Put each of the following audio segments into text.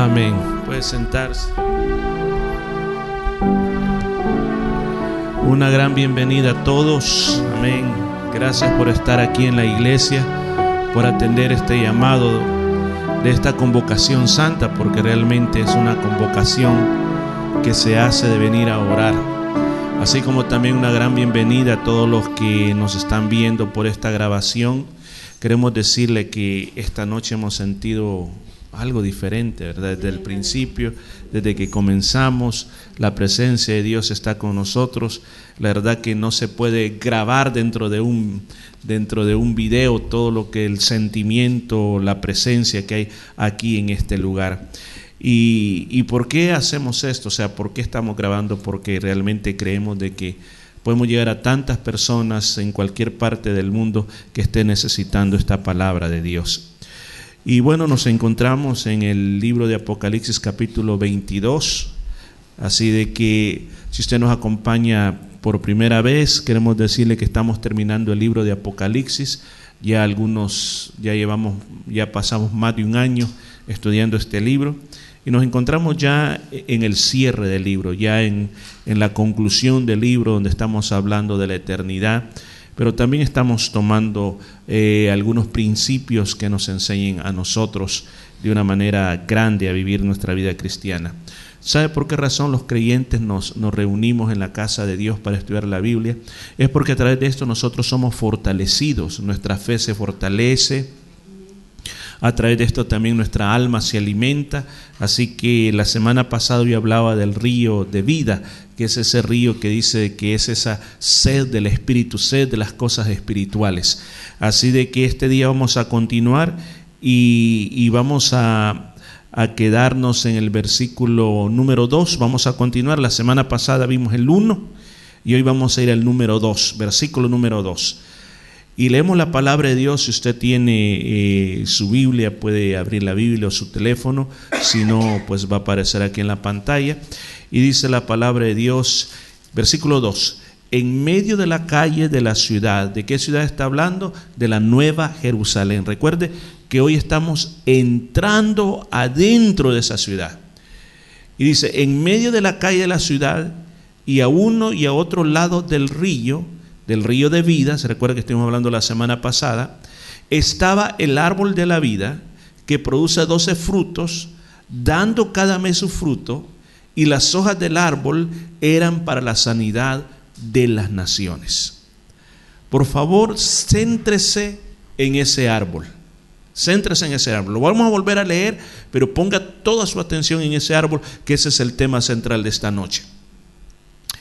Amén. Puede sentarse. Una gran bienvenida a todos. Amén. Gracias por estar aquí en la iglesia, por atender este llamado de esta convocación santa, porque realmente es una convocación que se hace de venir a orar. Así como también una gran bienvenida a todos los que nos están viendo por esta grabación. Queremos decirle que esta noche hemos sentido algo diferente, ¿verdad? Desde el principio, desde que comenzamos, la presencia de Dios está con nosotros. La verdad que no se puede grabar dentro de un dentro de un video todo lo que el sentimiento, la presencia que hay aquí en este lugar. ¿Y, y por qué hacemos esto? O sea, ¿por qué estamos grabando? Porque realmente creemos de que podemos llegar a tantas personas en cualquier parte del mundo que estén necesitando esta palabra de Dios. Y bueno, nos encontramos en el libro de Apocalipsis capítulo 22, así de que si usted nos acompaña por primera vez, queremos decirle que estamos terminando el libro de Apocalipsis, ya algunos, ya llevamos, ya pasamos más de un año estudiando este libro. Y nos encontramos ya en el cierre del libro, ya en, en la conclusión del libro donde estamos hablando de la eternidad pero también estamos tomando eh, algunos principios que nos enseñen a nosotros de una manera grande a vivir nuestra vida cristiana. ¿Sabe por qué razón los creyentes nos, nos, reunimos en la casa de Dios para estudiar la Biblia? Es porque a través de esto nosotros somos fortalecidos, nuestra fe se fortalece, a través de esto también nuestra alma se alimenta. Así que la semana pasada yo hablaba del río de vida, que es ese río que dice que es esa sed del Espíritu, sed de las cosas espirituales. Así de que este día vamos a continuar y, vamos a, a quedarnos en el versículo número 2. Vamos a continuar. La semana pasada vimos el 1 y hoy vamos a ir al número 2, versículo número 2. Y leemos la palabra de Dios. Si usted tiene eh, su Biblia, puede abrir la Biblia o su teléfono. Si no, pues va a aparecer aquí en la pantalla. Y dice la palabra de Dios, versículo 2. En medio de la calle de la ciudad, ¿de qué ciudad está hablando? De la nueva Jerusalén. Recuerde que hoy estamos entrando adentro de esa ciudad. Y dice, en medio de la calle de la ciudad y a uno y a otro lado del río, del río de vida, se recuerda que estuvimos hablando la semana pasada, estaba el árbol de la vida que produce doce frutos, dando cada mes su fruto, y las hojas del árbol eran para la sanidad de las naciones. Por favor, céntrese en ese árbol. Céntrese en ese árbol. Lo vamos a volver a leer, pero ponga toda su atención en ese árbol, que ese es el tema central de esta noche.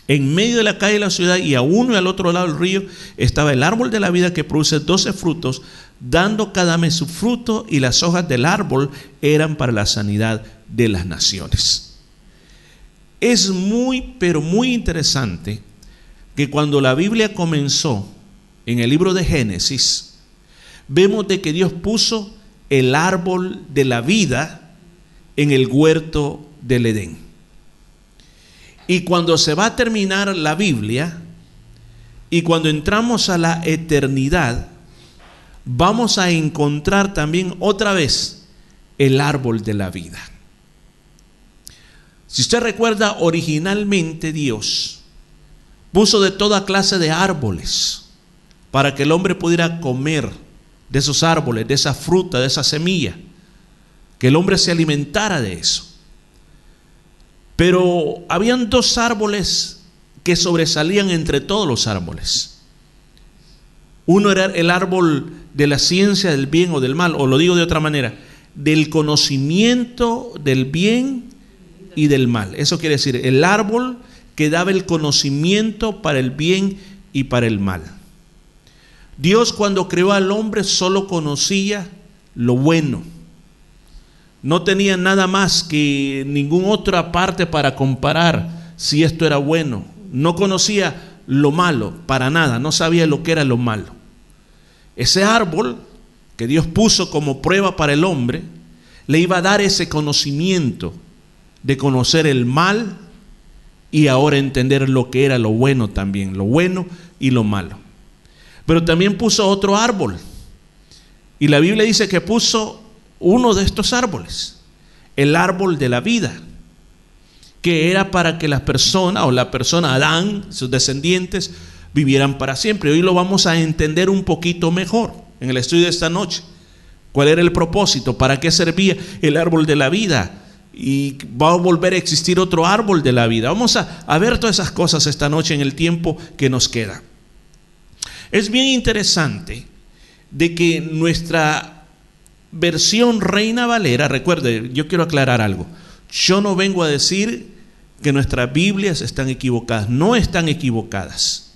En medio de la calle de la ciudad y a uno y al otro lado del río estaba el árbol de la vida que produce doce frutos, dando cada mes su fruto y las hojas del árbol eran para la sanidad de las naciones. Es muy, pero muy interesante que cuando la Biblia comenzó en el libro de Génesis, vemos de que Dios puso el árbol de la vida en el huerto del Edén. Y cuando se va a terminar la Biblia y cuando entramos a la eternidad, vamos a encontrar también otra vez el árbol de la vida. Si usted recuerda, originalmente Dios puso de toda clase de árboles para que el hombre pudiera comer de esos árboles, de esa fruta, de esa semilla, que el hombre se alimentara de eso. Pero habían dos árboles que sobresalían entre todos los árboles. Uno era el árbol de la ciencia del bien o del mal, o lo digo de otra manera, del conocimiento del bien y del mal. Eso quiere decir, el árbol que daba el conocimiento para el bien y para el mal. Dios cuando creó al hombre solo conocía lo bueno no tenía nada más que ninguna otra parte para comparar si esto era bueno. No conocía lo malo para nada, no sabía lo que era lo malo. Ese árbol que Dios puso como prueba para el hombre, le iba a dar ese conocimiento de conocer el mal y ahora entender lo que era lo bueno también, lo bueno y lo malo. Pero también puso otro árbol. Y la Biblia dice que puso uno de estos árboles. el árbol de la vida, que era para que las personas o la persona Adán, sus descendientes, vivieran para siempre. Hoy lo vamos a entender un poquito mejor en el estudio de esta noche. ¿Cuál era el propósito? ¿Para qué servía el árbol de la vida? Y va a volver a existir otro árbol de la vida. Vamos a, a ver todas esas cosas esta noche en el tiempo que nos queda. Es bien interesante de que nuestra versión Reina Valera, recuerde, yo quiero aclarar algo. Yo no vengo a decir que nuestras Biblias están equivocadas, no están equivocadas.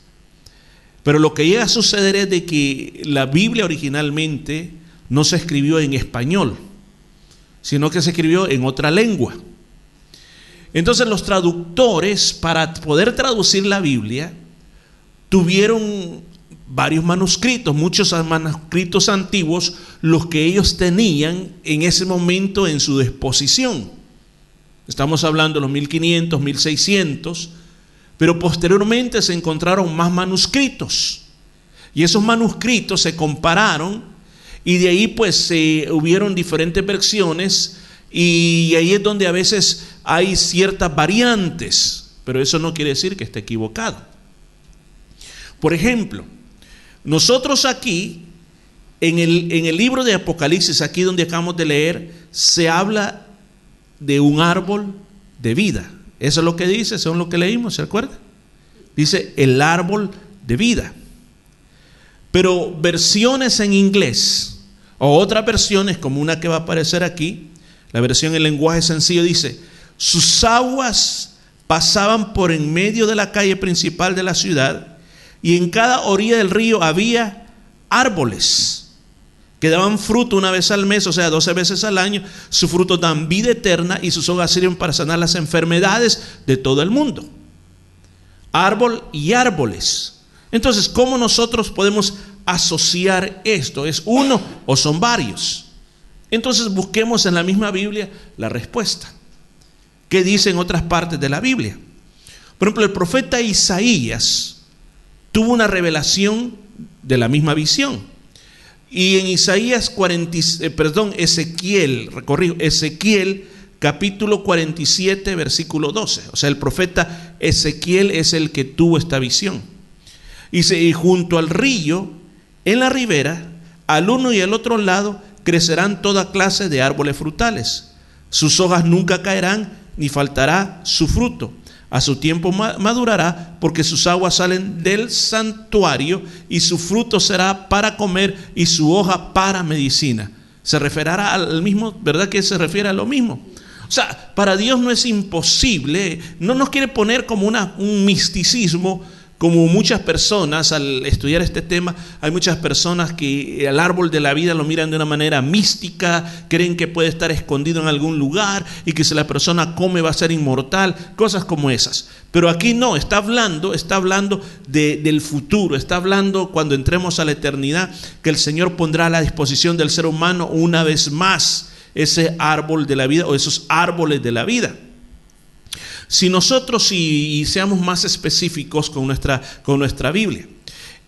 Pero lo que llega a suceder es de que la Biblia originalmente no se escribió en español, sino que se escribió en otra lengua. Entonces los traductores, para poder traducir la Biblia, tuvieron varios manuscritos, muchos manuscritos antiguos, los que ellos tenían en ese momento en su disposición. Estamos hablando de los 1500, 1600, pero posteriormente se encontraron más manuscritos. Y esos manuscritos se compararon y de ahí pues se hubieron diferentes versiones y ahí es donde a veces hay ciertas variantes, pero eso no quiere decir que esté equivocado. Por ejemplo, nosotros aquí, en el, en el libro de Apocalipsis, aquí donde acabamos de leer, se habla de un árbol de vida. Eso es lo que dice, según lo que leímos, ¿se acuerda? Dice el árbol de vida. Pero versiones en inglés o otras versiones como una que va a aparecer aquí, la versión en lenguaje sencillo dice, sus aguas pasaban por en medio de la calle principal de la ciudad y en cada orilla del río había árboles que daban fruto una vez al mes, o sea, 12 veces al año. Su fruto dan vida eterna y sus hojas sirven para sanar las enfermedades de todo el mundo. Árbol y árboles. Entonces, ¿cómo nosotros podemos asociar esto? ¿Es uno o son varios? Entonces busquemos en la misma Biblia la respuesta. ¿Qué dice en otras partes de la Biblia? Por ejemplo, el profeta Isaías tuvo una revelación de la misma visión. Y en Isaías 40, eh, perdón, Ezequiel, Ezequiel capítulo 47, versículo 12. O sea, el profeta Ezequiel es el que tuvo esta visión. Dice, y junto al río, en la ribera, al uno y al otro lado, crecerán toda clase de árboles frutales. Sus hojas nunca caerán, ni faltará su fruto a su tiempo madurará, porque sus aguas salen del santuario y su fruto será para comer y su hoja para medicina. Se referirá al mismo, ¿verdad que se refiere a lo mismo? O sea, para Dios no es imposible, no nos quiere poner como una, un misticismo como muchas personas al estudiar este tema, hay muchas personas que el árbol de la vida lo miran de una manera mística, creen que puede estar escondido en algún lugar y que si la persona come va a ser inmortal, cosas como esas. Pero aquí no, está hablando, está hablando del futuro, está hablando cuando entremos a la eternidad, que el Señor pondrá a la disposición del ser humano una vez más ese árbol de la vida o esos árboles de la vida. Si nosotros, y, seamos más específicos con nuestra, con nuestra Biblia,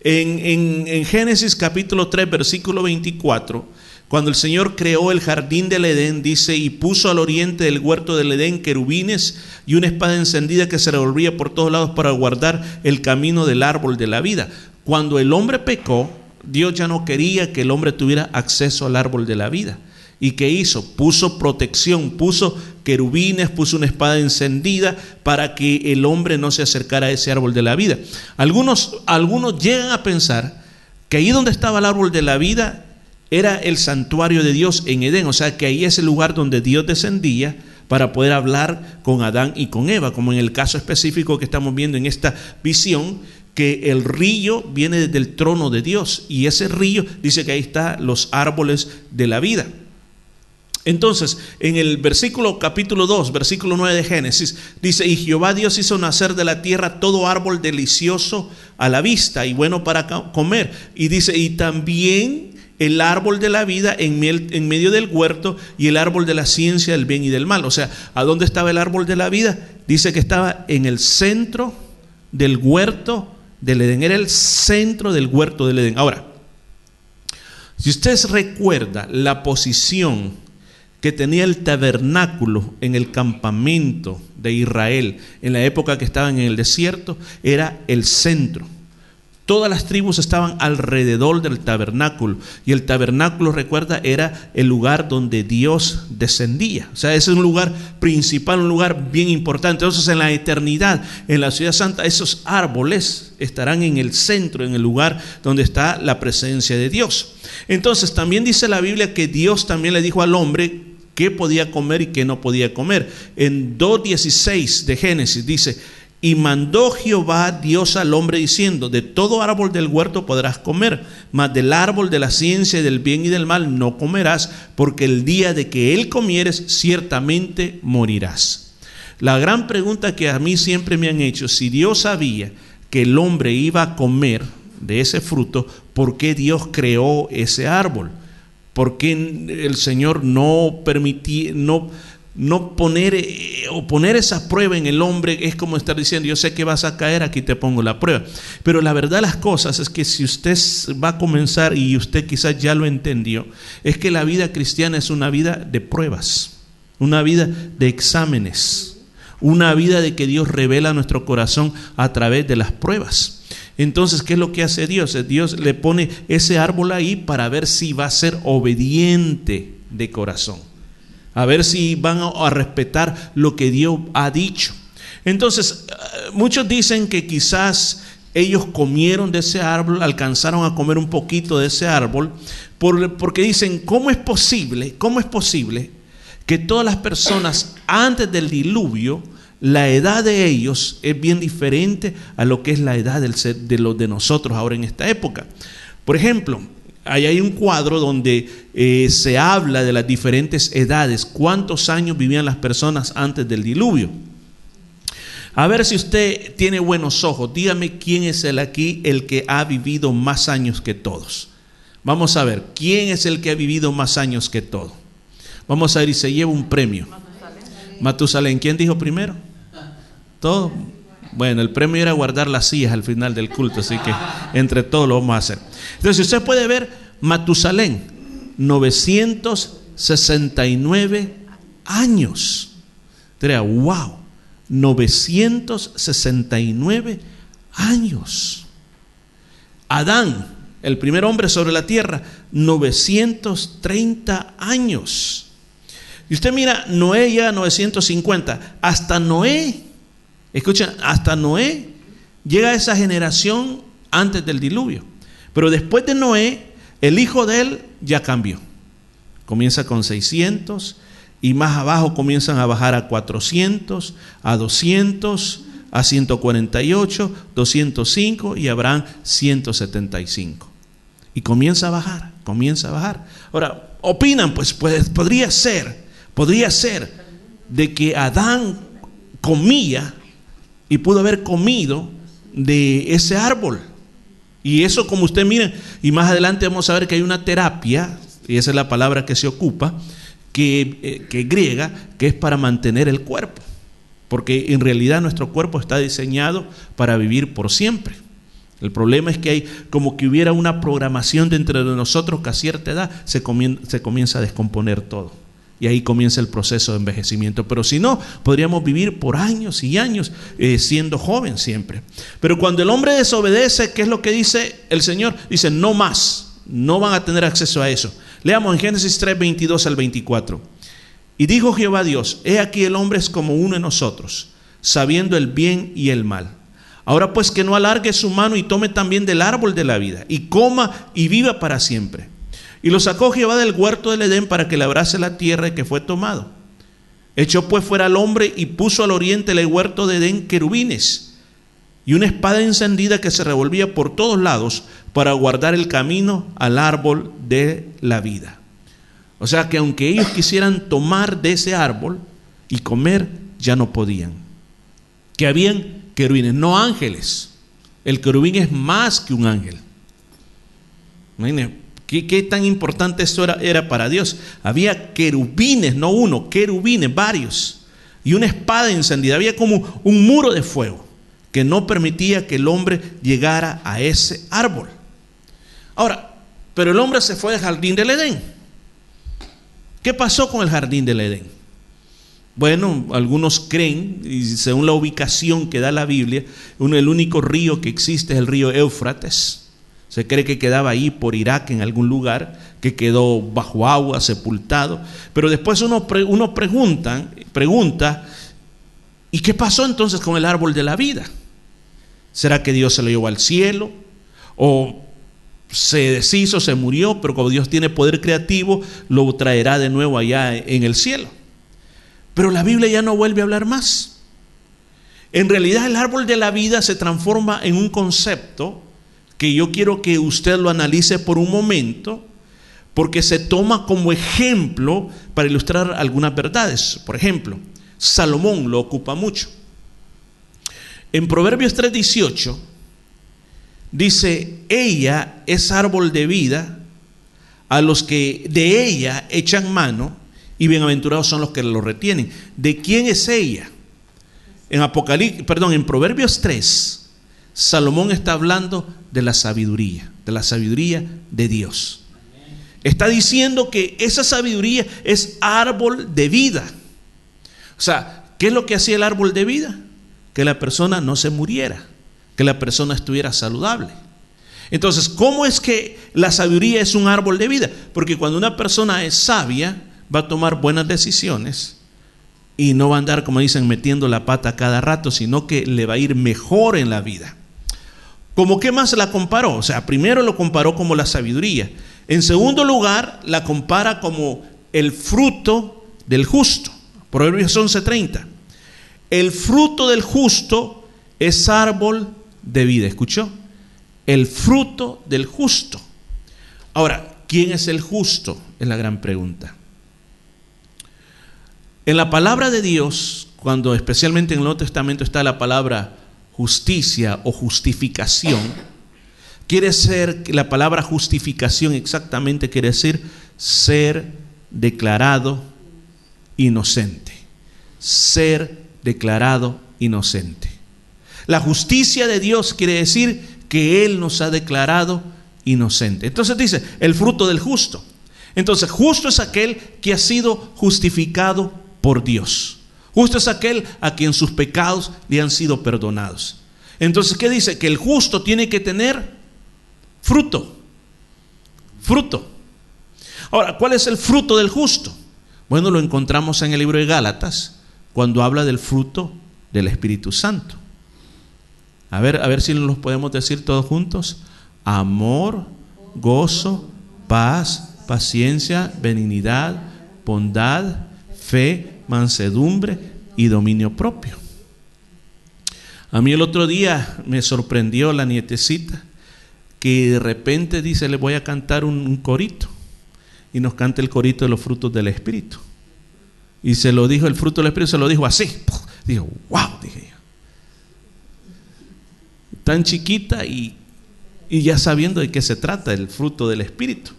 en, en, Génesis capítulo 3, versículo 24, cuando el Señor creó el jardín del Edén, dice, y puso al oriente del huerto del Edén querubines y una espada encendida que se revolvía por todos lados para guardar el camino del árbol de la vida. Cuando el hombre pecó, Dios ya no quería que el hombre tuviera acceso al árbol de la vida. ¿Y qué hizo? Puso protección, puso querubines, puso una espada encendida para que el hombre no se acercara a ese árbol de la vida. Algunos, algunos llegan a pensar que ahí donde estaba el árbol de la vida era el santuario de Dios en Edén, o sea que ahí es el lugar donde Dios descendía para poder hablar con Adán y con Eva, como en el caso específico que estamos viendo en esta visión, que el río viene desde el trono de Dios y ese río dice que ahí están los árboles de la vida. Entonces, en el versículo capítulo 2, versículo 9 de Génesis, dice, y Jehová Dios hizo nacer de la tierra todo árbol delicioso a la vista y bueno para comer. Y dice, y también el árbol de la vida en, medio del huerto y el árbol de la ciencia del bien y del mal. O sea, ¿a dónde estaba el árbol de la vida? Dice que estaba en el centro del huerto del Edén. Era el centro del huerto del Edén. Ahora, si ustedes recuerda la posición que tenía el tabernáculo en el campamento de Israel en la época que estaban en el desierto era el centro. Todas las tribus estaban alrededor del tabernáculo y el tabernáculo, recuerda, era el lugar donde Dios descendía. O sea, es un lugar principal, un lugar bien importante. Entonces, en la eternidad, en la ciudad santa, esos árboles estarán en el centro, en el lugar donde está la presencia de Dios. Entonces, también dice la Biblia que Dios también le dijo al hombre qué podía comer y qué no podía comer. En 2.16 de Génesis dice, y mandó Jehová Dios al hombre diciendo, de todo árbol del huerto podrás comer, mas del árbol de la ciencia del bien y del mal no comerás, porque el día de que él comieres ciertamente morirás. La gran pregunta que a mí siempre me han hecho, si Dios sabía que el hombre iba a comer de ese fruto, ¿por qué Dios creó ese árbol? ¿Por qué el Señor no permitía, no no poner eh, o poner esa prueba en el hombre es como estar diciendo, yo sé que vas a caer, aquí te pongo la prueba. Pero la verdad las cosas es que si usted va a comenzar y usted quizás ya lo entendió, es que la vida cristiana es una vida de pruebas, una vida de exámenes, una vida de que Dios revela nuestro corazón a través de las pruebas. Entonces, ¿qué es lo que hace Dios? Dios le pone ese árbol ahí para ver si va a ser obediente de corazón a ver si van a respetar lo que Dios ha dicho. Entonces, eh, muchos dicen que quizás ellos comieron de ese árbol, alcanzaron a comer un poquito de ese árbol, porque dicen, ¿cómo es posible? ¿Cómo es posible que todas las personas antes del diluvio, la edad de ellos es bien diferente a lo que es la edad de los de nosotros ahora en esta época? Por ejemplo, Ahí hay un cuadro donde eh, se habla de las diferentes edades, cuántos años vivían las personas antes del diluvio. A ver si usted tiene buenos ojos, dígame quién es el aquí el que ha vivido más años que todos. Vamos a ver, ¿quién es el que ha vivido más años que todos? Vamos a ver y se lleva un premio. Matusalén, ¿quién dijo primero? Todo. Bueno, el premio era guardar las sillas al final del culto, así que entre todos lo vamos a hacer. Entonces, usted puede ver Matusalén, 969 años. Diría, wow, 969 años. Adán, el primer hombre sobre la tierra, 930 años. Y usted mira, Noé ya 950. Hasta Noé, escucha, hasta Noé llega a esa generación antes del diluvio. Pero después de Noé, el hijo de él ya cambió. Comienza con 600 y más abajo comienzan a bajar a 400, a 200, a 148, 205 y habrán 175. Y comienza a bajar, comienza a bajar. Ahora, opinan, pues, pues podría ser, podría ser de que Adán comía y pudo haber comido de ese árbol. Y eso como usted mire, y más adelante vamos a ver que hay una terapia, y esa es la palabra que se ocupa, que, eh, que griega, que es para mantener el cuerpo. Porque en realidad nuestro cuerpo está diseñado para vivir por siempre. El problema es que hay como que hubiera una programación dentro de nosotros que a cierta edad se comienza a descomponer todo. Y ahí comienza el proceso de envejecimiento. Pero si no, podríamos vivir por años y años eh, siendo joven siempre. Pero cuando el hombre desobedece, ¿qué es lo que dice el Señor? Dice, no más, no van a tener acceso a eso. Leamos en Génesis 3, 22 al 24. Y dijo Jehová Dios, he aquí el hombre es como uno de nosotros, sabiendo el bien y el mal. Ahora pues que no alargue su mano y tome también del árbol de la vida, y coma y viva para siempre. Y lo sacó Jehová del huerto del Edén para que labrase la tierra que fue tomado. Echó pues fuera al hombre y puso al oriente del huerto de Edén querubines y una espada encendida que se revolvía por todos lados para guardar el camino al árbol de la vida. O sea que aunque ellos quisieran tomar de ese árbol y comer, ya no podían. Que habían querubines, no ángeles. El querubín es más que un ángel. ¿Qué, tan importante esto era, era para Dios? Había querubines, no uno, querubines, varios. Y una espada encendida. Había como un muro de fuego que no permitía que el hombre llegara a ese árbol. Ahora, pero el hombre se fue del jardín del Edén. ¿Qué pasó con el jardín del Edén? Bueno, algunos creen, y según la ubicación que da la Biblia, el único río que existe es el río Éufrates. Se cree que quedaba ahí por Irak en algún lugar, que quedó bajo agua, sepultado. Pero después uno, pregunta, pregunta, ¿y qué pasó entonces con el árbol de la vida? ¿Será que Dios se lo llevó al cielo? ¿O se deshizo, se murió, pero como Dios tiene poder creativo, lo traerá de nuevo allá en el cielo? Pero la Biblia ya no vuelve a hablar más. En realidad el árbol de la vida se transforma en un concepto que yo quiero que usted lo analice por un momento, porque se toma como ejemplo para ilustrar algunas verdades. Por ejemplo, Salomón lo ocupa mucho. En Proverbios 3:18 dice, ella es árbol de vida a los que de ella echan mano y bienaventurados son los que lo retienen. ¿De quién es ella? En Apocalipsis, perdón, en Proverbios 3, Salomón está hablando de la sabiduría, de la sabiduría de Dios. Está diciendo que esa sabiduría es árbol de vida. O sea, ¿qué es lo que hacía el árbol de vida? Que la persona no se muriera, que la persona estuviera saludable. Entonces, ¿cómo es que la sabiduría es un árbol de vida? Porque cuando una persona es sabia, va a tomar buenas decisiones y no va a andar, como dicen, metiendo la pata cada rato, sino que le va a ir mejor en la vida. ¿Cómo qué más la comparó? O sea, primero lo comparó como la sabiduría. En segundo lugar, la compara como el fruto del justo. Proverbios 11:30. El fruto del justo es árbol de vida. ¿Escuchó? El fruto del justo. Ahora, ¿quién es el justo? Es la gran pregunta. En la palabra de Dios, cuando especialmente en el Nuevo Testamento está la palabra justicia o justificación, quiere ser, la palabra justificación exactamente quiere decir ser declarado inocente. Ser declarado inocente. La justicia de Dios quiere decir que Él nos ha declarado inocente. Entonces dice, el fruto del justo. Entonces, justo es aquel que ha sido justificado por Dios. Justo es aquel a quien sus pecados le han sido perdonados. Entonces, ¿qué dice? Que el justo tiene que tener fruto. Fruto. Ahora, ¿cuál es el fruto del justo? Bueno, lo encontramos en el libro de Gálatas, cuando habla del fruto del Espíritu Santo. A ver, a ver si los podemos decir todos juntos. Amor, gozo, paz, paciencia, benignidad, bondad, fe, mansedumbre y dominio propio. A mí el otro día me sorprendió la nietecita que de repente dice, le voy a cantar un, corito. Y nos canta el corito de los frutos del Espíritu. Y se lo dijo, el fruto del Espíritu se lo dijo así. Dijo, wow, dije yo. Tan chiquita y, y ya sabiendo de qué se trata el fruto del Espíritu.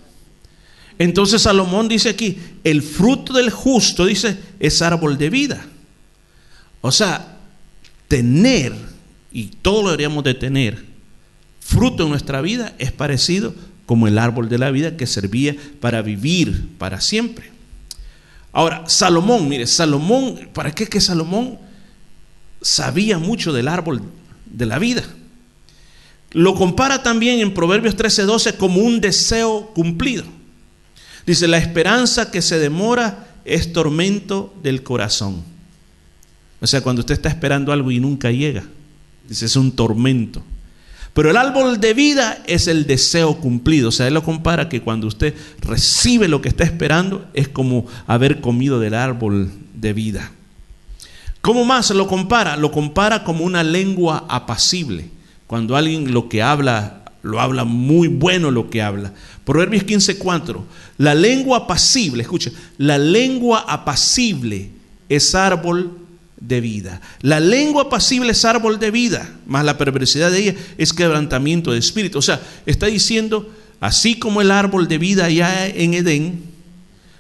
Entonces Salomón dice aquí, el fruto del justo, dice, es árbol de vida. O sea, tener, y todo lo deberíamos de tener, fruto en nuestra vida es parecido como el árbol de la vida que servía para vivir para siempre. Ahora, Salomón, mire, Salomón, ¿para qué que Salomón sabía mucho del árbol de la vida? Lo compara también en Proverbios 13:12 como un deseo cumplido. Dice, la esperanza que se demora es tormento del corazón. O sea, cuando usted está esperando algo y nunca llega, dice, es un tormento. Pero el árbol de vida es el deseo cumplido. O sea, él lo compara que cuando usted recibe lo que está esperando es como haber comido del árbol de vida. ¿Cómo más lo compara? Lo compara como una lengua apacible. Cuando alguien lo que habla, lo habla muy bueno lo que habla. Proverbios 15:4. La lengua apacible, escucha, la lengua apacible es árbol de vida. La lengua apacible es árbol de vida, más la perversidad de ella es quebrantamiento de espíritu. O sea, está diciendo, así como el árbol de vida ya en Edén,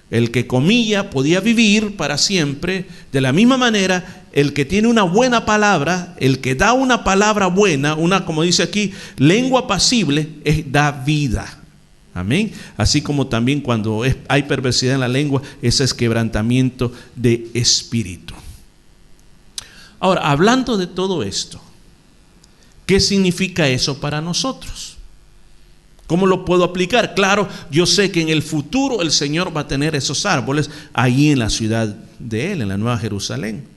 el que comía podía vivir para siempre, de la misma manera, el que tiene una buena palabra, el que da una palabra buena, una, como dice aquí, lengua apacible, es, da vida. Amén. Así como también cuando hay perversidad en la lengua, ese es quebrantamiento de espíritu. Ahora, hablando de todo esto, ¿qué significa eso para nosotros? ¿Cómo lo puedo aplicar? Claro, yo sé que en el futuro el Señor va a tener esos árboles ahí en la ciudad de Él, en la Nueva Jerusalén.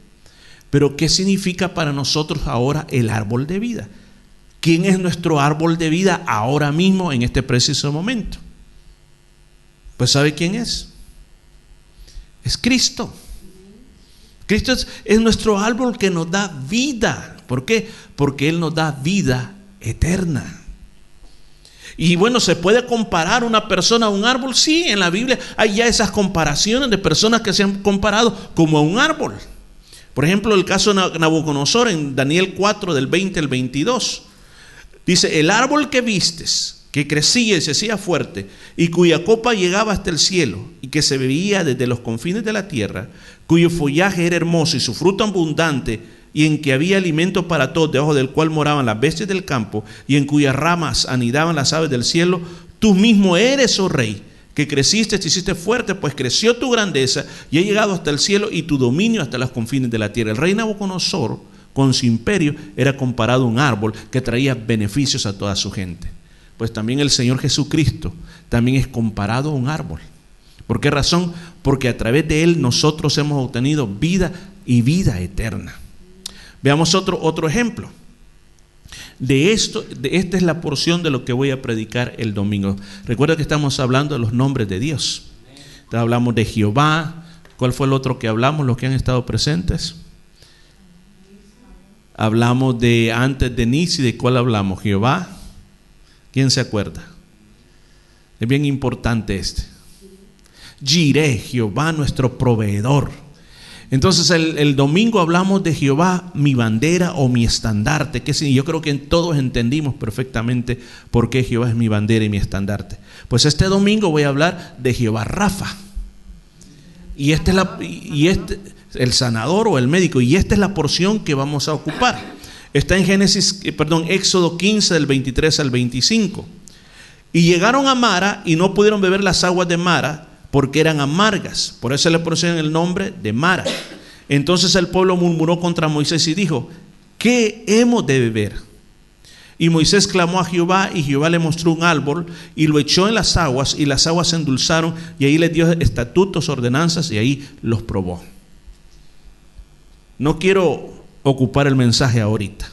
Pero ¿qué significa para nosotros ahora el árbol de vida? ¿Quién es nuestro árbol de vida ahora mismo, en este preciso momento? Pues ¿sabe quién es? Es Cristo. Cristo es, es, nuestro árbol que nos da vida. ¿Por qué? Porque Él nos da vida eterna. Y bueno, ¿se puede comparar una persona a un árbol? Sí, en la Biblia hay ya esas comparaciones de personas que se han comparado como a un árbol. Por ejemplo, el caso de Nabucodonosor en Daniel 4 del 20 al 22. Dice, el árbol que vistes, que crecía y se hacía fuerte, y cuya copa llegaba hasta el cielo, y que se veía desde los confines de la tierra, cuyo follaje era hermoso y su fruto abundante, y en que había alimento para todos, debajo del cual moraban las bestias del campo, y en cuyas ramas anidaban las aves del cielo, tú mismo eres, oh rey, que creciste, te hiciste fuerte, pues creció tu grandeza y ha llegado hasta el cielo y tu dominio hasta los confines de la tierra. El rey Nabucodonosor, con su imperio, era comparado a un árbol que traía beneficios a toda su gente. Pues también el Señor Jesucristo también es comparado a un árbol. ¿Por qué razón? Porque a través de él nosotros hemos obtenido vida y vida eterna. Veamos otro, otro ejemplo. De esto, de esta es la porción de lo que voy a predicar el domingo. Recuerda que estamos hablando de los nombres de Dios. hablamos de Jehová. ¿Cuál fue el otro que hablamos, los que han estado presentes? Hablamos de antes de Nisi, ¿de cuál hablamos? Jehová. ¿Quién se acuerda? Es bien importante este. Jireh, Jehová nuestro proveedor. Entonces el, domingo hablamos de Jehová, mi bandera o mi estandarte. Que yo creo que todos entendimos perfectamente por qué Jehová es mi bandera y mi estandarte. Pues este domingo voy a hablar de Jehová Rafa. Y este es la, este, el sanador o el médico. Y esta es la porción que vamos a ocupar. Está en Génesis, eh, perdón, Éxodo 15 del 23 al 25. Y llegaron a Mara y no pudieron beber las aguas de Mara porque eran amargas. Por eso le pusieron el nombre de Mara. Entonces el pueblo murmuró contra Moisés y dijo, ¿qué hemos de beber? Y Moisés clamó a Jehová y Jehová le mostró un árbol y lo echó en las aguas y las aguas se endulzaron y ahí le dio estatutos, ordenanzas y ahí los probó. No quiero ocupar el mensaje ahorita,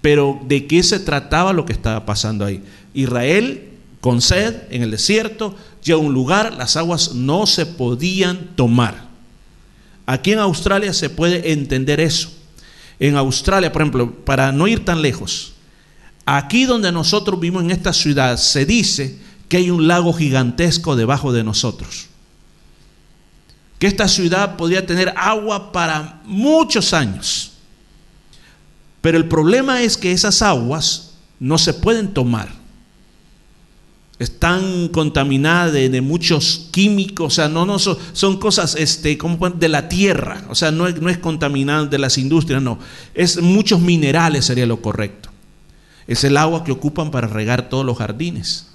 pero ¿de qué se trataba lo que estaba pasando ahí? Israel con sed en el desierto, llega a un lugar, las aguas no se podían tomar. Aquí en Australia se puede entender eso. En Australia, por ejemplo, para no ir tan lejos, aquí donde nosotros vivimos en esta ciudad, se dice que hay un lago gigantesco debajo de nosotros. Que esta ciudad podría tener agua para muchos años. Pero el problema es que esas aguas no se pueden tomar están contaminadas de, muchos químicos, o sea, no, no son, cosas este, como de la tierra, o sea, no es, no es de las industrias, no, es muchos minerales sería lo correcto. Es el agua que ocupan para regar todos los jardines.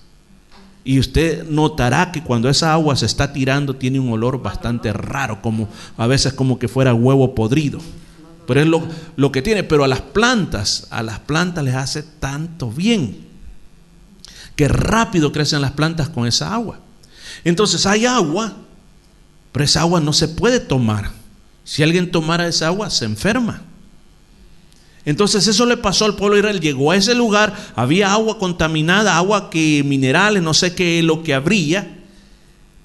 Y usted notará que cuando esa agua se está tirando tiene un olor bastante raro, como a veces como que fuera huevo podrido. Pero es lo, lo que tiene, pero a las plantas, a las plantas les hace tanto bien que rápido crecen las plantas con esa agua. Entonces hay agua, pero esa agua no se puede tomar. Si alguien tomara esa agua, se enferma. Entonces eso le pasó al pueblo de Israel. Llegó a ese lugar, había agua contaminada, agua que minerales, no sé qué lo que habría,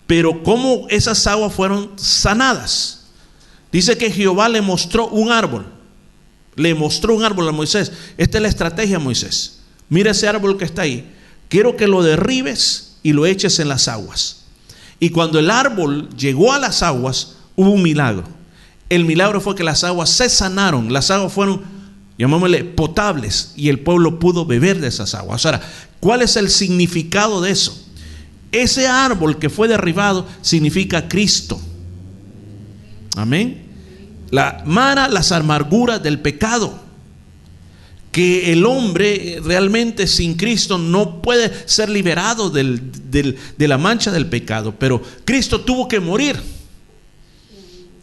pero cómo esas aguas fueron sanadas. Dice que Jehová le mostró un árbol. Le mostró un árbol a Moisés. Esta es la estrategia, Moisés. Mira ese árbol que está ahí quiero que lo derribes y lo eches en las aguas. Y cuando el árbol llegó a las aguas, hubo un milagro. El milagro fue que las aguas se sanaron, las aguas fueron, llamémosle, potables y el pueblo pudo beber de esas aguas. Ahora, ¿cuál es el significado de eso? Ese árbol que fue derribado significa Cristo. Amén. La mara las amarguras del pecado que el hombre realmente sin Cristo no puede ser liberado de la mancha del pecado, pero Cristo tuvo que morir.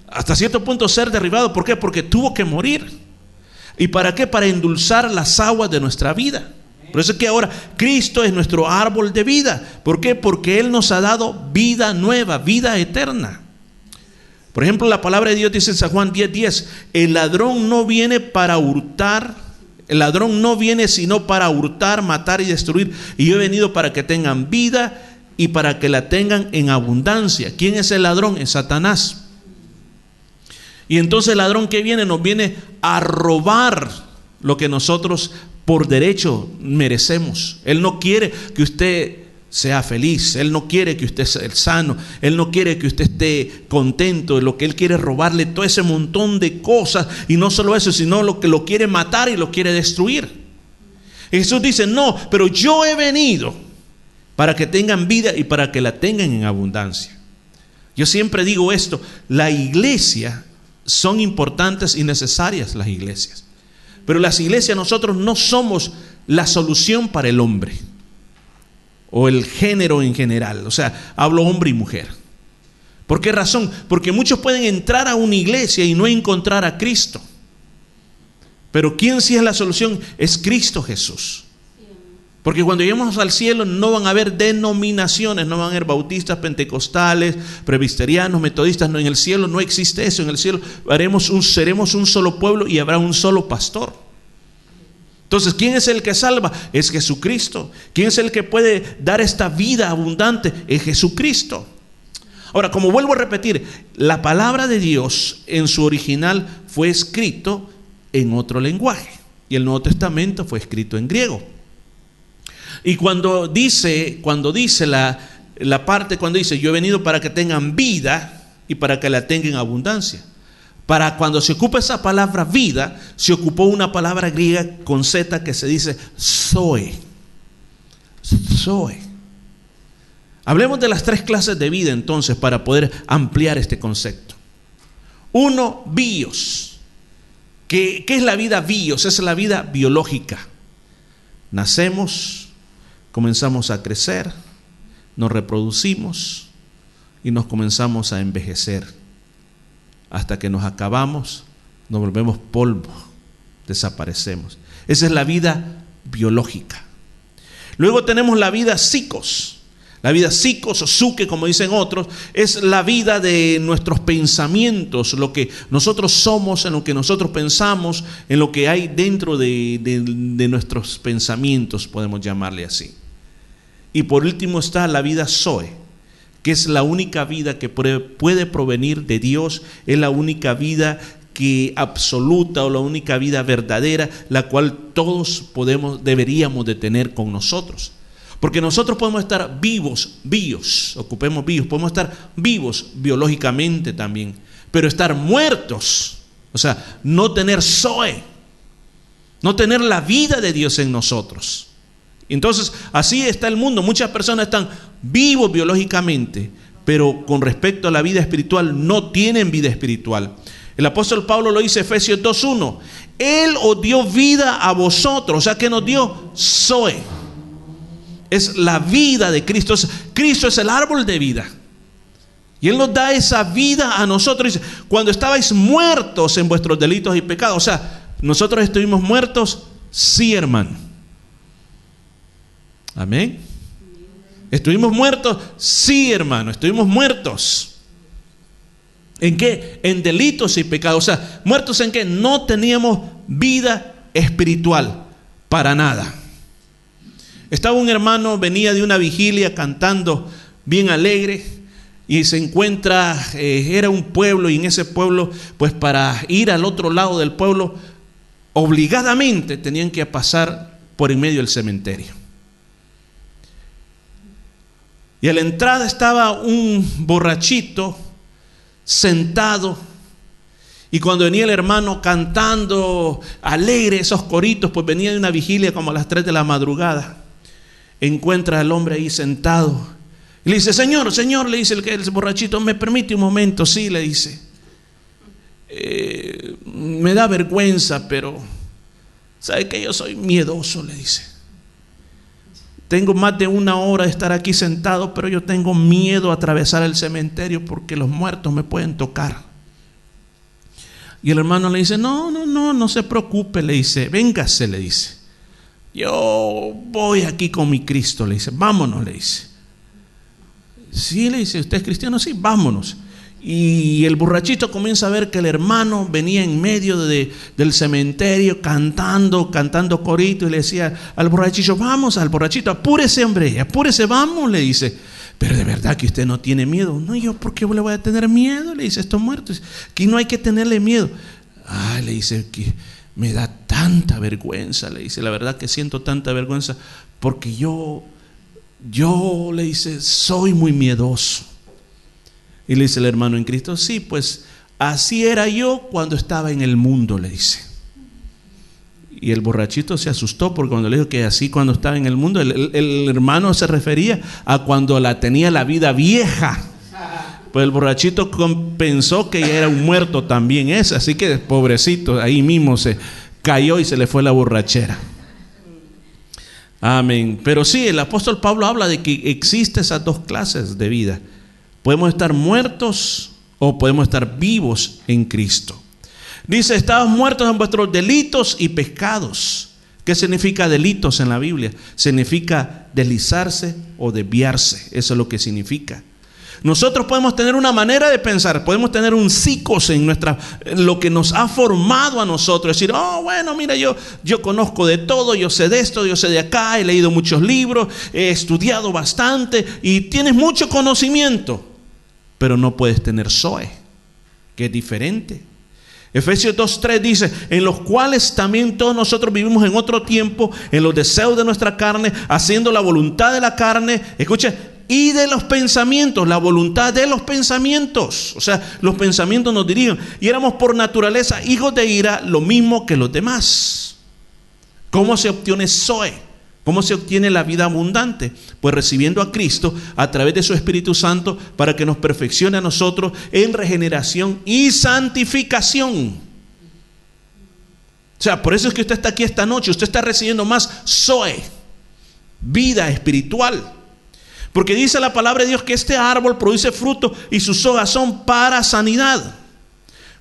Hasta cierto punto ser derribado. ¿Por qué? Porque tuvo que morir. ¿Y para qué? Para endulzar las aguas de nuestra vida. Por eso es que ahora Cristo es nuestro árbol de vida. ¿Por qué? Porque Él nos ha dado vida nueva, vida eterna. Por ejemplo, la palabra de Dios dice en San Juan 10:10, 10, el ladrón no viene para hurtar, el ladrón no viene sino para hurtar, matar y destruir. Y yo he venido para que tengan vida y para que la tengan en abundancia. ¿Quién es el ladrón? Es Satanás. Y entonces el ladrón que viene nos viene a robar lo que nosotros por derecho merecemos. Él no quiere que usted sea feliz, Él no quiere que usted sea sano, Él no quiere que usted esté contento, lo que Él quiere es robarle todo ese montón de cosas y no solo eso, sino lo que lo quiere matar y lo quiere destruir. Jesús dice, no, pero yo he venido para que tengan vida y para que la tengan en abundancia. Yo siempre digo esto, la iglesia son importantes y necesarias las iglesias. Pero las iglesias nosotros no somos la solución para el hombre o el género en general. O sea, hablo hombre y mujer. ¿Por qué razón? Porque muchos pueden entrar a una iglesia y no encontrar a Cristo. Pero ¿quién sí es la solución? Es Cristo Jesús. Porque cuando lleguemos al cielo no van a haber denominaciones, no van a haber bautistas, pentecostales, presbiterianos, metodistas. No, en el cielo no existe eso. En el cielo haremos un, seremos un solo pueblo y habrá un solo pastor. Entonces, ¿quién es el que salva? Es Jesucristo. ¿Quién es el que puede dar esta vida abundante? Es Jesucristo. Ahora, como vuelvo a repetir, la palabra de Dios en su original fue escrito en otro lenguaje y el Nuevo Testamento fue escrito en griego. Y cuando dice, cuando dice la, la parte, cuando dice, yo he venido para que tengan vida y para que la tengan en abundancia. Para cuando se ocupa esa palabra vida, se ocupó una palabra griega con Z que se dice zoe. Zoe. Hablemos de las tres clases de vida entonces para poder ampliar este concepto. Uno, bios. ¿Qué, ¿Qué, es la vida bios? Es la vida biológica. Nacemos, comenzamos a crecer, nos reproducimos y nos comenzamos a envejecer. Hasta que nos acabamos, nos volvemos polvo, desaparecemos. Esa es la vida biológica. Luego tenemos la vida psicos. La vida psicos o suke, como dicen otros, es la vida de nuestros pensamientos, lo que nosotros somos, en lo que nosotros pensamos, en lo que hay dentro de, de nuestros pensamientos, podemos llamarle así. Y por último está la vida Zoe, que es la única vida que puede provenir de Dios, es la única vida que absoluta o la única vida verdadera, la cual todos podemos, deberíamos de tener con nosotros. Porque nosotros podemos estar vivos, vivos, ocupemos vivos, podemos estar vivos biológicamente también, pero estar muertos, o sea, no tener Zoe, no tener la vida de Dios en nosotros. Entonces, así está el mundo. Muchas personas están vivos biológicamente, pero con respecto a la vida espiritual no tienen vida espiritual. El apóstol Pablo lo dice Efesios 2.1. Él os dio vida a vosotros, o sea que nos dio Zoe. Es la vida de Cristo. Cristo es el árbol de vida. Y Él nos da esa vida a nosotros. Cuando estabais muertos en vuestros delitos y pecados, o sea, nosotros estuvimos muertos, sí, hermano. Amén. ¿Estuvimos muertos? Sí, hermano, estuvimos muertos. ¿En qué? En delitos y pecados. O sea, muertos en qué? No teníamos vida espiritual para nada. Estaba un hermano, venía de una vigilia cantando bien alegre y se encuentra, eh, era un pueblo y en ese pueblo, pues para ir al otro lado del pueblo, obligadamente tenían que pasar por en medio del cementerio. Y a la entrada estaba un borrachito sentado. Y cuando venía el hermano cantando alegre esos coritos, pues venía de una vigilia como a las 3 de la madrugada. Encuentra al hombre ahí sentado. Y le dice, Señor, Señor, le dice el, el borrachito, me permite un momento, sí, le dice. Eh, me da vergüenza, pero ¿sabe que yo soy miedoso? Le dice. Tengo más de una hora de estar aquí sentado, pero yo tengo miedo a atravesar el cementerio porque los muertos me pueden tocar. Y el hermano le dice, no, no, no, no se preocupe, le dice, véngase, le dice. Yo voy aquí con mi Cristo, le dice, vámonos, le dice. Sí, le dice, ¿usted es cristiano? Sí, vámonos. Y el borrachito comienza a ver que el hermano venía en medio del cementerio cantando, cantando corito y le decía al borrachito, vamos al borrachito, apúrese hombre, apúrese, vamos, le dice. Pero de verdad que usted no tiene miedo. No, yo, ¿por qué le voy a tener miedo? Le dice, estos muertos. Aquí no hay que tenerle miedo. Ay, le dice, que me da tanta vergüenza, le dice, la verdad que siento tanta vergüenza porque yo, yo, le dice, soy muy miedoso. Y le dice el hermano en Cristo, sí, pues así era yo cuando estaba en el mundo, le dice. Y el borrachito se asustó porque cuando le dijo que así cuando estaba en el mundo, el, hermano se refería a cuando la tenía la vida vieja. Pues el borrachito pensó que ya era un muerto también ese, así que pobrecito, ahí mismo se cayó y se le fue la borrachera. Amén. Pero sí, el apóstol Pablo habla de que existen esas dos clases de vida. Podemos estar muertos o podemos estar vivos en Cristo. Dice, estabas muertos en vuestros delitos y pecados. ¿Qué significa delitos en la Biblia? Significa deslizarse o desviarse. Eso es lo que significa. Nosotros podemos tener una manera de pensar, podemos tener un psicos en nuestra, lo que nos ha formado a nosotros. Decir, oh, bueno, mira, yo, yo conozco de todo, yo sé de esto, yo sé de acá, he leído muchos libros, he estudiado bastante y tienes mucho conocimiento pero no puedes tener Zoe, que es diferente. Efesios 2.3 dice, en los cuales también todos nosotros vivimos en otro tiempo, en los deseos de nuestra carne, haciendo la voluntad de la carne, escuche, y de los pensamientos, la voluntad de los pensamientos. O sea, los pensamientos nos dirigen. Y éramos por naturaleza hijos de ira, lo mismo que los demás. ¿Cómo se obtiene Zoe? ¿Cómo se obtiene la vida abundante? Pues recibiendo a Cristo a través de su Espíritu Santo para que nos perfeccione a nosotros en regeneración y santificación. O sea, por eso es que usted está aquí esta noche, usted está recibiendo más Zoe, vida espiritual. Porque dice la palabra de Dios que este árbol produce fruto y sus hojas son para sanidad.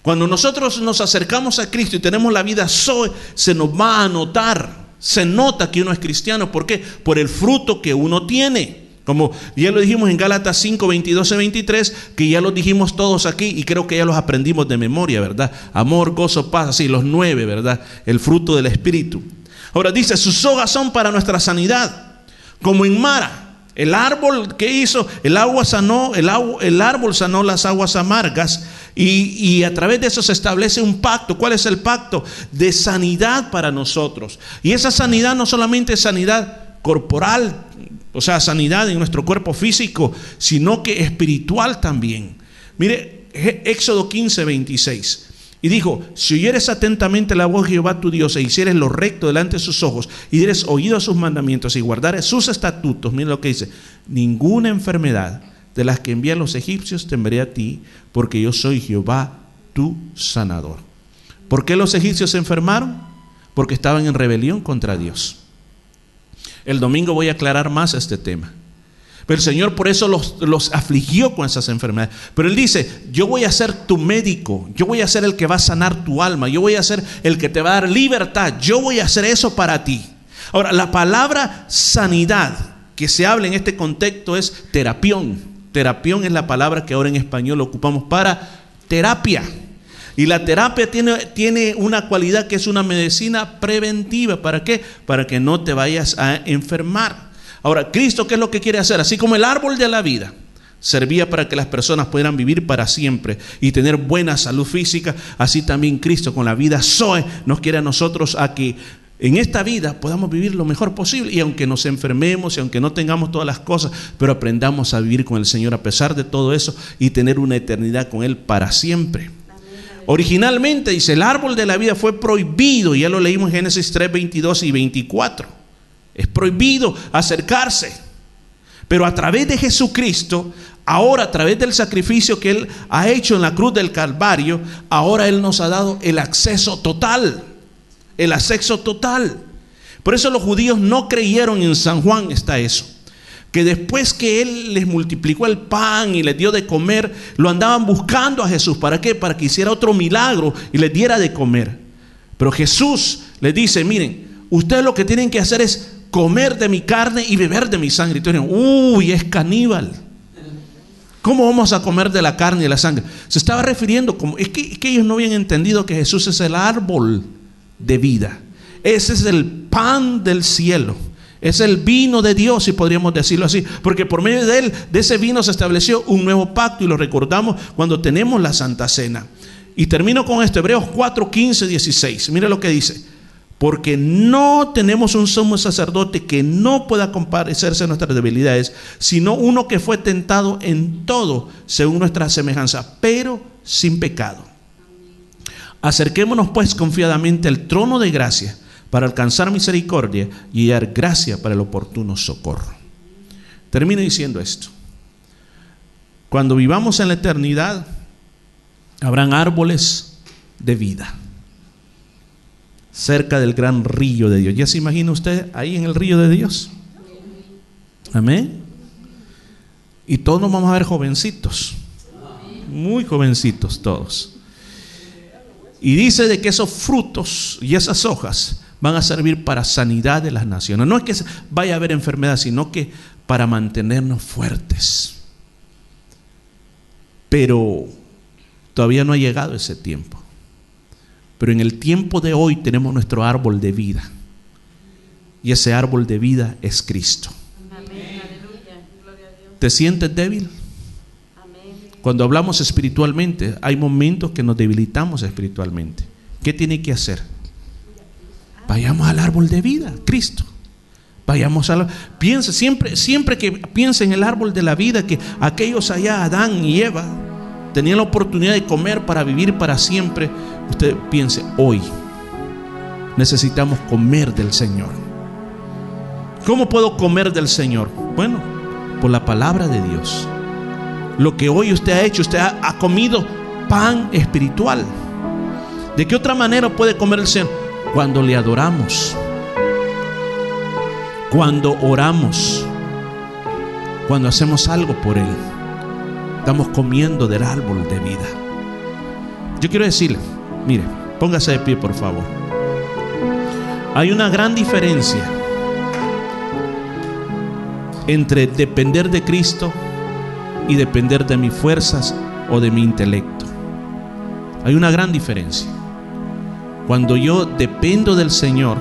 Cuando nosotros nos acercamos a Cristo y tenemos la vida Zoe, se nos va a notar se nota que uno es cristiano. ¿Por qué? Por el fruto que uno tiene. Como ya lo dijimos en Gálatas 5, 22 y 23, que ya lo dijimos todos aquí y creo que ya los aprendimos de memoria, ¿verdad? Amor, gozo, paz, así, los nueve, ¿verdad? El fruto del Espíritu. Ahora dice, sus hojas son para nuestra sanidad, como en Mara. El árbol que hizo, el agua sanó, el, el árbol sanó las aguas amargas y, a través de eso se establece un pacto. ¿Cuál es el pacto? De sanidad para nosotros. Y esa sanidad no solamente es sanidad corporal, o sea, sanidad en nuestro cuerpo físico, sino que espiritual también. Mire, Éxodo 15, 26. Y dijo, si oyeres atentamente la voz de Jehová tu Dios e hicieres lo recto delante de sus ojos y dieres oído a sus mandamientos y guardares sus estatutos, mire lo que dice, ninguna enfermedad de las que envían los egipcios tendré a ti, porque yo soy Jehová tu sanador. ¿Por qué los egipcios se enfermaron? Porque estaban en rebelión contra Dios. El domingo voy a aclarar más este tema. Pero el Señor por eso los, los, afligió con esas enfermedades. Pero Él dice, yo voy a ser tu médico, yo voy a ser el que va a sanar tu alma, yo voy a ser el que te va a dar libertad, yo voy a hacer eso para ti. Ahora, la palabra sanidad que se habla en este contexto es terapión. Terapión es la palabra que ahora en español ocupamos para terapia. Y la terapia tiene, tiene, una cualidad que es una medicina preventiva. ¿Para qué? Para que no te vayas a enfermar. Ahora, Cristo, ¿qué es lo que quiere hacer? Así como el árbol de la vida servía para que las personas pudieran vivir para siempre y tener buena salud física, así también Cristo con la vida Zoe nos quiere a nosotros a que en esta vida podamos vivir lo mejor posible y aunque nos enfermemos y aunque no tengamos todas las cosas, pero aprendamos a vivir con el Señor a pesar de todo eso y tener una eternidad con Él para siempre. Originalmente dice, el árbol de la vida fue prohibido, ya lo leímos en Génesis 3, 22 y 24. Es prohibido acercarse. Pero a través de Jesucristo, ahora a través del sacrificio que Él ha hecho en la cruz del Calvario, ahora Él nos ha dado el acceso total el asexo total. Por eso los judíos no creyeron en San Juan, está eso. Que después que Él les multiplicó el pan y les dio de comer, lo andaban buscando a Jesús. ¿Para qué? Para que hiciera otro milagro y les diera de comer. Pero Jesús les dice, miren, ustedes lo que tienen que hacer es comer de mi carne y beber de mi sangre. Y dijeron, uy, es caníbal. ¿Cómo vamos a comer de la carne y la sangre? Se estaba refiriendo como, que, es que ellos no habían entendido que Jesús es el árbol de vida. Ese es el pan del cielo. Es el vino de Dios, si podríamos decirlo así. Porque por medio de él, de ese vino se estableció un nuevo pacto y lo recordamos cuando tenemos la Santa Cena. Y termino con esto, Hebreos 4, 15, 16. Mire lo que dice. Porque no tenemos un sumo sacerdote que no pueda comparecerse a nuestras debilidades, sino uno que fue tentado en todo según nuestra semejanza, pero sin pecado. Acerquémonos pues confiadamente al trono de gracia para alcanzar misericordia y hallar gracia para el oportuno socorro. Termino diciendo esto. Cuando vivamos en la eternidad, habrán árboles de vida cerca del gran río de Dios. ¿Ya se imagina usted ahí en el río de Dios? Amén. Y todos nos vamos a ver jovencitos, muy jovencitos todos. Y dice de que esos frutos y esas hojas van a servir para sanidad de las naciones. No es que vaya a haber enfermedad, sino que para mantenernos fuertes. Pero todavía no ha llegado ese tiempo. Pero en el tiempo de hoy tenemos nuestro árbol de vida. Y ese árbol de vida es Cristo. ¿Te sientes débil? Cuando hablamos espiritualmente, hay momentos que nos debilitamos espiritualmente. ¿Qué tiene que hacer? Vayamos al árbol de vida, Cristo. Vayamos a la, piense siempre, siempre que piense en el árbol de la vida, que aquellos allá, Adán y Eva, tenían la oportunidad de comer para vivir para siempre. Usted piense, hoy necesitamos comer del Señor. ¿Cómo puedo comer del Señor? Bueno, por la palabra de Dios. Lo que hoy usted ha hecho, usted ha, comido pan espiritual. ¿De qué otra manera puede comer el Señor? cuando le adoramos, cuando oramos, cuando hacemos algo por Él. Estamos comiendo del árbol de vida. Yo quiero decirle, mire, póngase de pie por favor. Hay una gran diferencia entre depender de Cristo y depender de mis fuerzas o de mi intelecto. Hay una gran diferencia. Cuando yo dependo del Señor,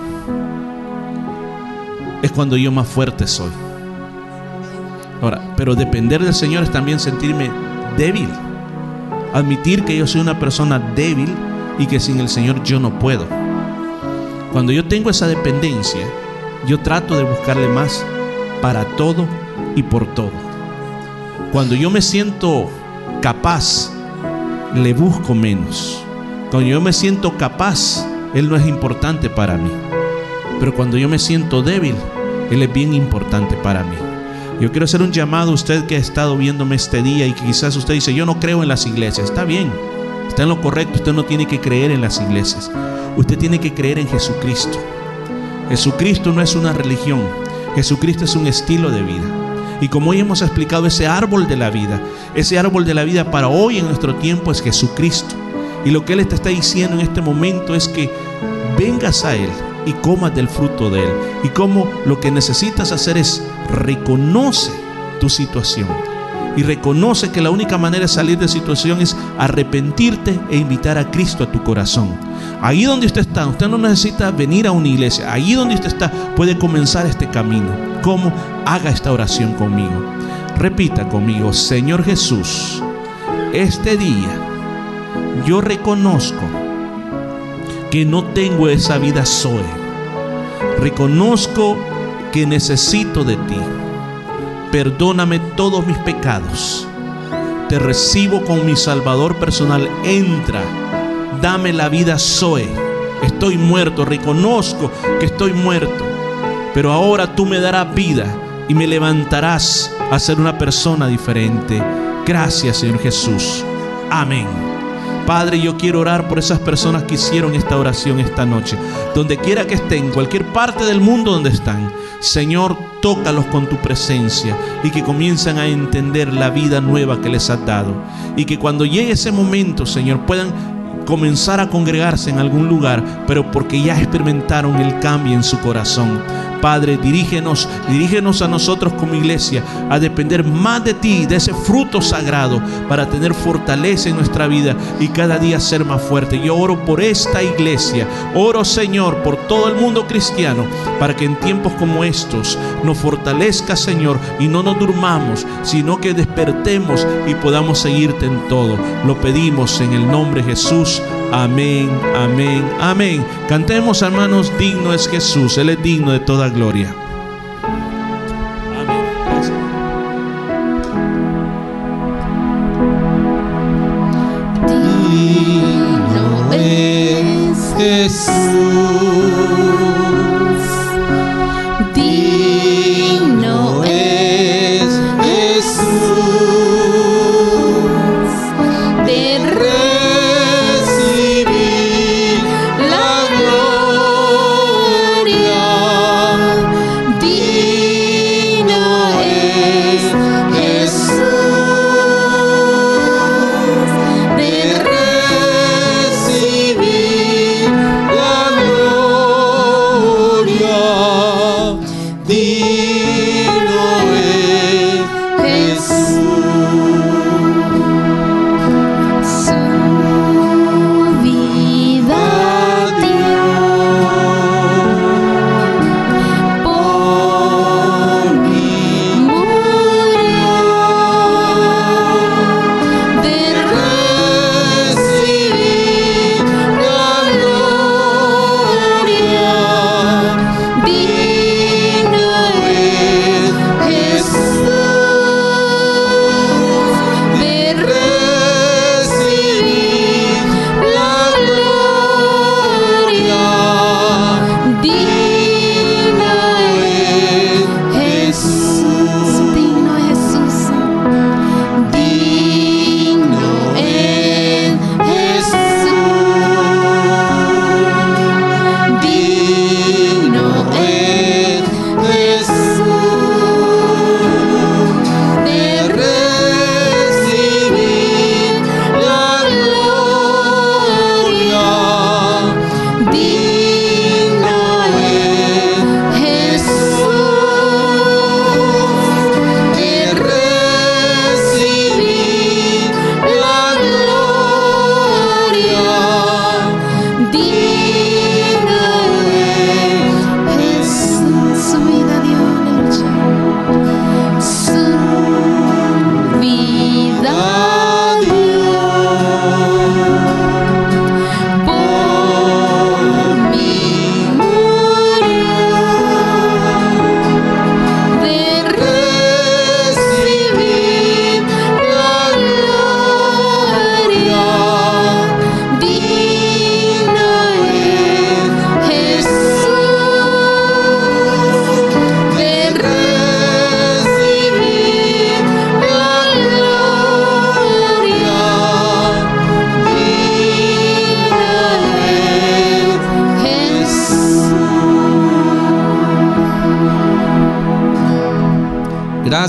es cuando yo más fuerte soy. Ahora, pero depender del Señor es también sentirme débil. Admitir que yo soy una persona débil y que sin el Señor yo no puedo. Cuando yo tengo esa dependencia, yo trato de buscarle más para todo y por todo. Cuando yo me siento capaz, le busco menos. Cuando yo me siento capaz, Él no es importante para mí. Pero cuando yo me siento débil, Él es bien importante para mí. Yo quiero hacer un llamado a usted que ha estado viéndome este día y quizás usted dice, yo no creo en las iglesias. Está bien, está en lo correcto. Usted no tiene que creer en las iglesias. Usted tiene que creer en Jesucristo. Jesucristo no es una religión. Jesucristo es un estilo de vida. Y como hoy hemos explicado ese árbol de la vida, ese árbol de la vida para hoy en nuestro tiempo es Jesucristo. Y lo que Él te está diciendo en este momento es que vengas a Él y comas del fruto de Él. Y como lo que necesitas hacer es reconoce tu situación. Y reconoce que la única manera de salir de situación es arrepentirte e invitar a Cristo a tu corazón. Ahí donde usted está, usted no necesita venir a una iglesia. Ahí donde usted está, puede comenzar este camino. ¿Cómo? Haga esta oración conmigo. Repita conmigo, Señor Jesús, este día yo reconozco que no tengo esa vida Zoe. Reconozco que necesito de ti. Perdóname todos mis pecados. Te recibo con mi Salvador personal. Entra. Dame la vida Zoe. Estoy muerto. Reconozco que estoy muerto. Pero ahora tú me darás vida y me levantarás a ser una persona diferente. Gracias Señor Jesús. Amén. Padre, yo quiero orar por esas personas que hicieron esta oración esta noche. Donde quiera que estén, cualquier parte del mundo donde están. Señor, tócalos con tu presencia y que comiencen a entender la vida nueva que les has dado. Y que cuando llegue ese momento, Señor, puedan comenzar a congregarse en algún lugar, pero porque ya experimentaron el cambio en su corazón. Padre, dirígenos, dirígenos a nosotros como iglesia a depender más de ti, de ese fruto sagrado, para tener fortaleza en nuestra vida y cada día ser más fuerte. Yo oro por esta iglesia, oro Señor por todo el mundo cristiano, para que en tiempos como estos nos fortalezca Señor y no nos durmamos, sino que despertemos y podamos seguirte en todo. Lo pedimos en el nombre de Jesús. Amén, amén, amén. Cantemos, hermanos, digno es Jesús. Él es digno de toda gloria. Digno es Jesús.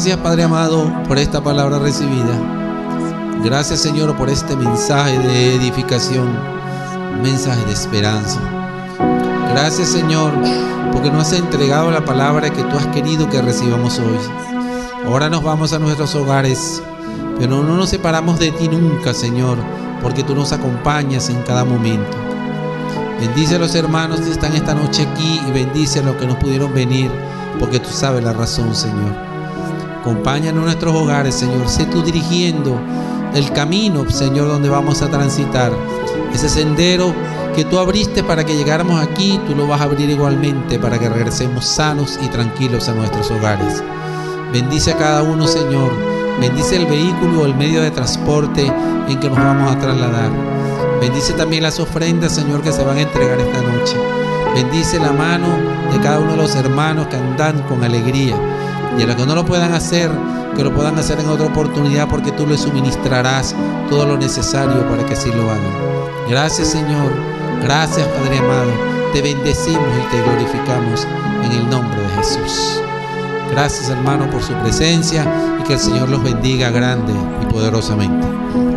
Gracias Padre amado por esta palabra recibida. Gracias Señor por este mensaje de edificación, mensaje de esperanza. Gracias Señor porque nos has entregado la palabra que tú has querido que recibamos hoy. Ahora nos vamos a nuestros hogares, pero no nos separamos de ti nunca Señor, porque tú nos acompañas en cada momento. Bendice a los hermanos que están esta noche aquí y bendice a los que no pudieron venir, porque tú sabes la razón Señor. Acompáñanos en nuestros hogares, Señor. Sé tú dirigiendo el camino, Señor, donde vamos a transitar. Ese sendero que tú abriste para que llegáramos aquí, tú lo vas a abrir igualmente para que regresemos sanos y tranquilos a nuestros hogares. Bendice a cada uno, Señor. Bendice el vehículo o el medio de transporte en que nos vamos a trasladar. Bendice también las ofrendas, Señor, que se van a entregar esta noche. Bendice la mano de cada uno de los hermanos que andan con alegría Y a los que no lo puedan hacer, que lo puedan hacer en otra oportunidad porque tú les suministrarás todo lo necesario para que así lo hagan. Gracias Señor, gracias Padre amado, te bendecimos y te glorificamos en el nombre de Jesús. Gracias hermano por su presencia y que el Señor los bendiga grande y poderosamente.